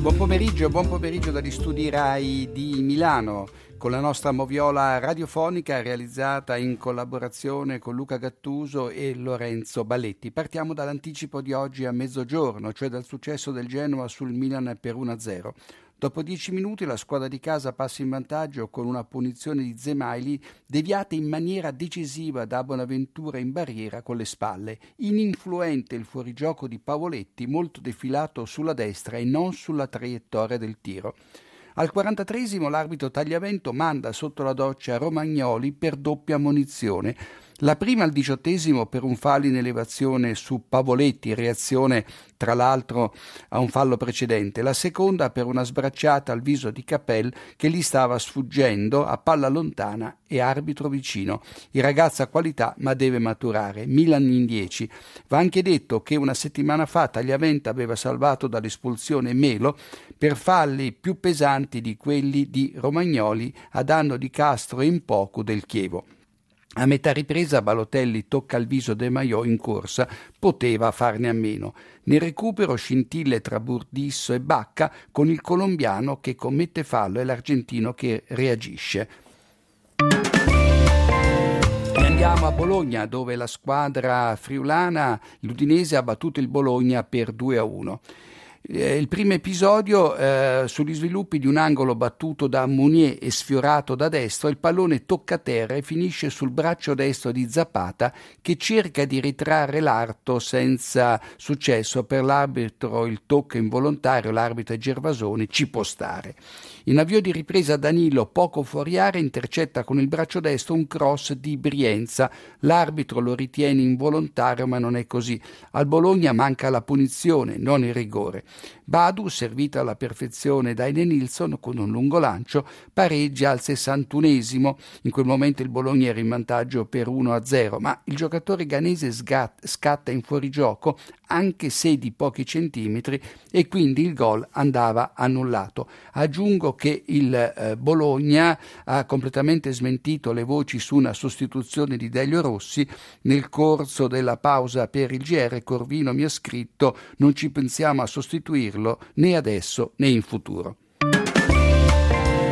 Buon pomeriggio, buon pomeriggio dagli studi RAI di Milano con la nostra moviola radiofonica realizzata in collaborazione con Luca Gattuso e Lorenzo Balletti. Partiamo dall'anticipo di oggi a mezzogiorno, cioè dal successo del Genoa sul Milan per 1-0. Dopo dieci minuti la squadra di casa passa in vantaggio con una punizione di Zemaili deviata in maniera decisiva da Bonaventura in barriera con le spalle. Ininfluente il fuorigioco di Pavoletti, molto defilato sulla destra e non sulla traiettoria del tiro. Al 43 l'arbitro Tagliavento manda sotto la doccia Romagnoli per doppia munizione. La prima al diciottesimo per un fallo in elevazione su Pavoletti, reazione tra l'altro a un fallo precedente, la seconda per una sbracciata al viso di Capel che gli stava sfuggendo a palla lontana e arbitro vicino. Il ragazzo ha qualità ma deve maturare. Milan in 10. Va anche detto che una settimana fa Tagliaventa aveva salvato dall'espulsione Melo per falli più pesanti di quelli di Romagnoli a danno di Castro e in poco del Chievo. A metà ripresa Balotelli tocca il viso De Maio in corsa, poteva farne a meno. Nel recupero scintille tra Burdisso e Bacca con il colombiano che commette fallo e l'argentino che reagisce. Andiamo a Bologna dove la squadra friulana, l'Udinese, ha battuto il Bologna per 2 a 1. Eh, il primo episodio eh, sugli sviluppi di un angolo battuto da Mounier e sfiorato da destra, il pallone tocca terra e finisce sul braccio destro di Zapata che cerca di ritrarre l'arto senza successo. Per l'arbitro il tocco involontario, l'arbitro è Gervasoni, ci può stare. In avvio di ripresa Danilo, poco fuori area, intercetta con il braccio destro un cross di Brienza. L'arbitro lo ritiene involontario, ma non è così. Al Bologna manca la punizione, non il rigore. Badu, servita alla perfezione da Ene Nilsson con un lungo lancio, pareggia al 61esimo. In quel momento il Bologna era in vantaggio per 1-0, ma il giocatore ganese scatta in fuorigioco, anche se di pochi centimetri, e quindi il gol andava annullato. Aggiungo che il eh, Bologna ha completamente smentito le voci su una sostituzione di Delio Rossi. Nel corso della pausa per il GR Corvino mi ha scritto non ci pensiamo a sostituirlo né adesso né in futuro.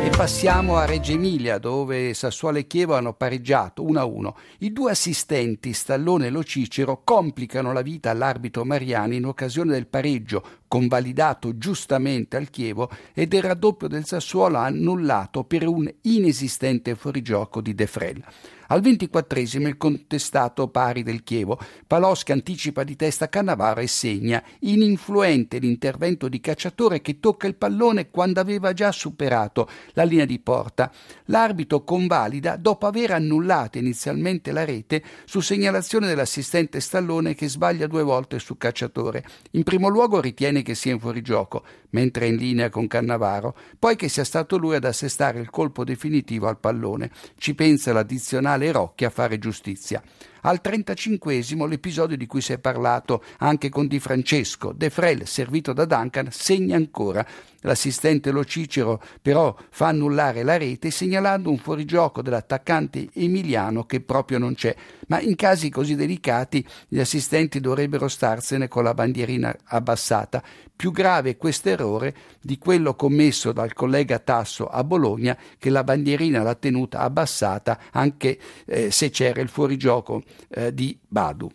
E passiamo a Reggio Emilia, dove Sassuolo e Chievo hanno pareggiato 1-1. I due assistenti, Stallone e Lo Cicero, complicano la vita all'arbitro Mariani in occasione del pareggio, convalidato giustamente al Chievo, e del raddoppio del Sassuolo annullato per un inesistente fuorigioco di De Frel. Al ventiquattresimo il contestato pari del Chievo. Paloschi anticipa di testa Cannavaro e segna. Ininfluente l'intervento di Cacciatore che tocca il pallone quando aveva già superato la linea di porta. L'arbitro convalida dopo aver annullato inizialmente la rete su segnalazione dell'assistente Stallone che sbaglia due volte su Cacciatore. In primo luogo ritiene che sia in fuorigioco, mentre è in linea con Cannavaro, poi che sia stato lui ad assestare il colpo definitivo al pallone. Ci pensa l'addizionale Rocchi a fare giustizia. Al 35 l'episodio di cui si è parlato anche con Di Francesco, De Frel, servito da Duncan, segna ancora. L'assistente Lo Cicero però fa annullare la rete segnalando un fuorigioco dell'attaccante emiliano che proprio non c'è. Ma in casi così delicati gli assistenti dovrebbero starsene con la bandierina abbassata. Più grave questo errore di quello commesso dal collega Tasso a Bologna che la bandierina l'ha tenuta abbassata anche eh, se c'era il fuorigioco eh, di Badu.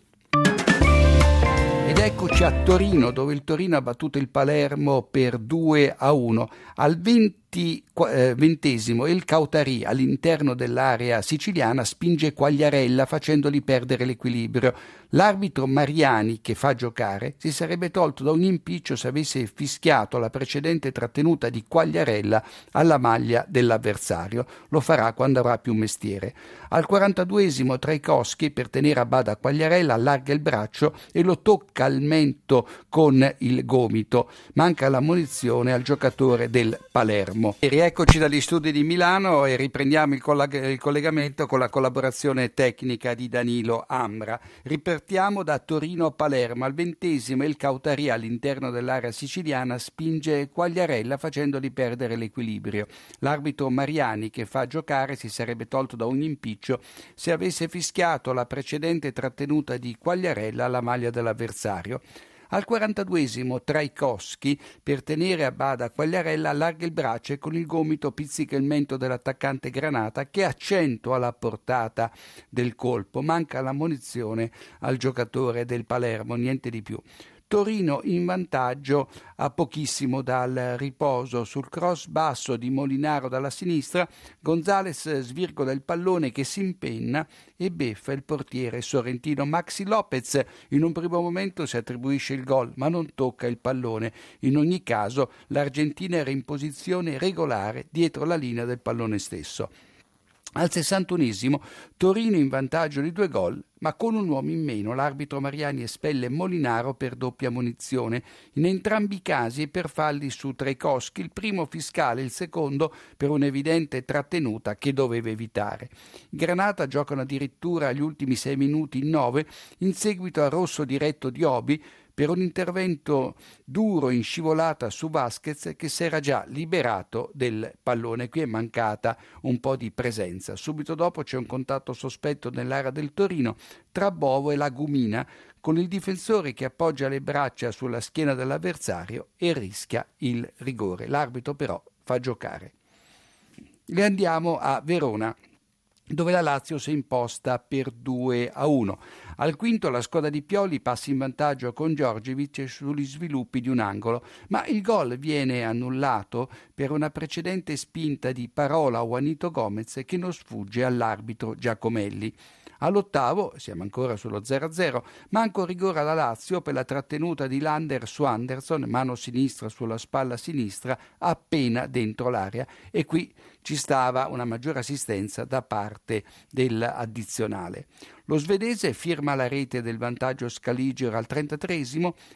Ed eccoci a Torino, dove il Torino ha battuto il Palermo per 2 a 1. Al 20 eh, ventesimo il Cautari all'interno dell'area siciliana spinge Quagliarella facendogli perdere l'equilibrio. L'arbitro Mariani, che fa giocare, si sarebbe tolto da un impiccio se avesse fischiato la precedente trattenuta di Quagliarella alla maglia dell'avversario. Lo farà quando avrà più mestiere. Al 42esimo Traikowski, per tenere a bada Quagliarella, allarga il braccio e lo tocca al mento con il gomito. Manca la munizione al giocatore del Palermo. Palermo. E rieccoci dagli studi di Milano e riprendiamo il, colleg- il, collegamento con la collaborazione tecnica di Danilo Ambra. Ripartiamo da Torino a Palermo. Al ventesimo il Cautaria all'interno dell'area siciliana spinge Quagliarella facendogli perdere l'equilibrio. L'arbitro Mariani che fa giocare si sarebbe tolto da ogni impiccio se avesse fischiato la precedente trattenuta di Quagliarella alla maglia dell'avversario. Al 42esimo Traikowski, per tenere a bada Quagliarella, allarga il braccio e con il gomito pizzica il mento dell'attaccante Granata che accento alla portata del colpo. Manca la munizione al giocatore del Palermo, niente di più. Torino in vantaggio a pochissimo dal riposo. Sul cross basso di Molinaro dalla sinistra, Gonzales svirgola il pallone che si impenna e beffa il portiere sorrentino Maxi Lopez. In un primo momento si attribuisce il gol, ma non tocca il pallone. In ogni caso, l'Argentina era in posizione regolare dietro la linea del pallone stesso. Al 61esimo Torino in vantaggio di due gol, ma con un uomo in meno. L'arbitro Mariani espelle Molinaro per doppia munizione, in entrambi i casi per falli su Trecoschi, il primo fiscale, il secondo per un'evidente trattenuta che doveva evitare. Granata giocano addirittura gli ultimi sei minuti in nove, in seguito al rosso diretto di Obi, per un intervento duro in scivolata su Vasquez che si era già liberato del pallone. Qui è mancata un po' di presenza. Subito dopo c'è un contatto sospetto nell'area del Torino tra Bovo e Lagumina con il difensore che appoggia le braccia sulla schiena dell'avversario e rischia il rigore. L'arbitro però fa giocare. E andiamo a Verona dove la Lazio si è imposta per 2 a 1. Al quinto la squadra di Pioli passa in vantaggio con Giorgevic sugli sviluppi di un angolo, ma il gol viene annullato per una precedente spinta di parola a Juanito Gomez che non sfugge all'arbitro Giacomelli. All'ottavo, siamo ancora sullo 0-0, manca un rigore alla Lazio per la trattenuta di Lander su Anderson, mano sinistra sulla spalla sinistra, appena dentro l'area. E qui ci stava una maggiore assistenza da parte dell'addizionale. Lo svedese firma la rete del vantaggio Scaligero al 33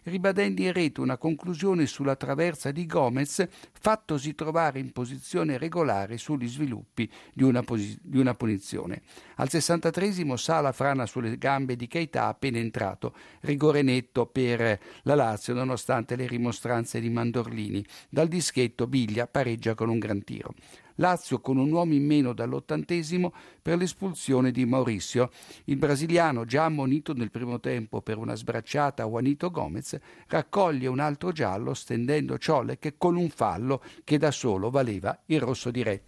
ribadendo in rete una conclusione sulla traversa di Gomez, fattosi trovare in posizione regolare sugli sviluppi di una, posi- di una punizione. Al 63 Sala frana sulle gambe di Keita appena entrato, rigore netto per la Lazio nonostante le rimostranze di Mandorlini. Dal dischetto Biglia pareggia con un gran tiro. Lazio con un uomo in meno dall'ottantesimo per l'espulsione di Maurizio. Il brasiliano, già ammonito nel primo tempo per una sbracciata a Juanito Gomez, raccoglie un altro giallo stendendo Ciolek con un fallo che da solo valeva il rosso diretto.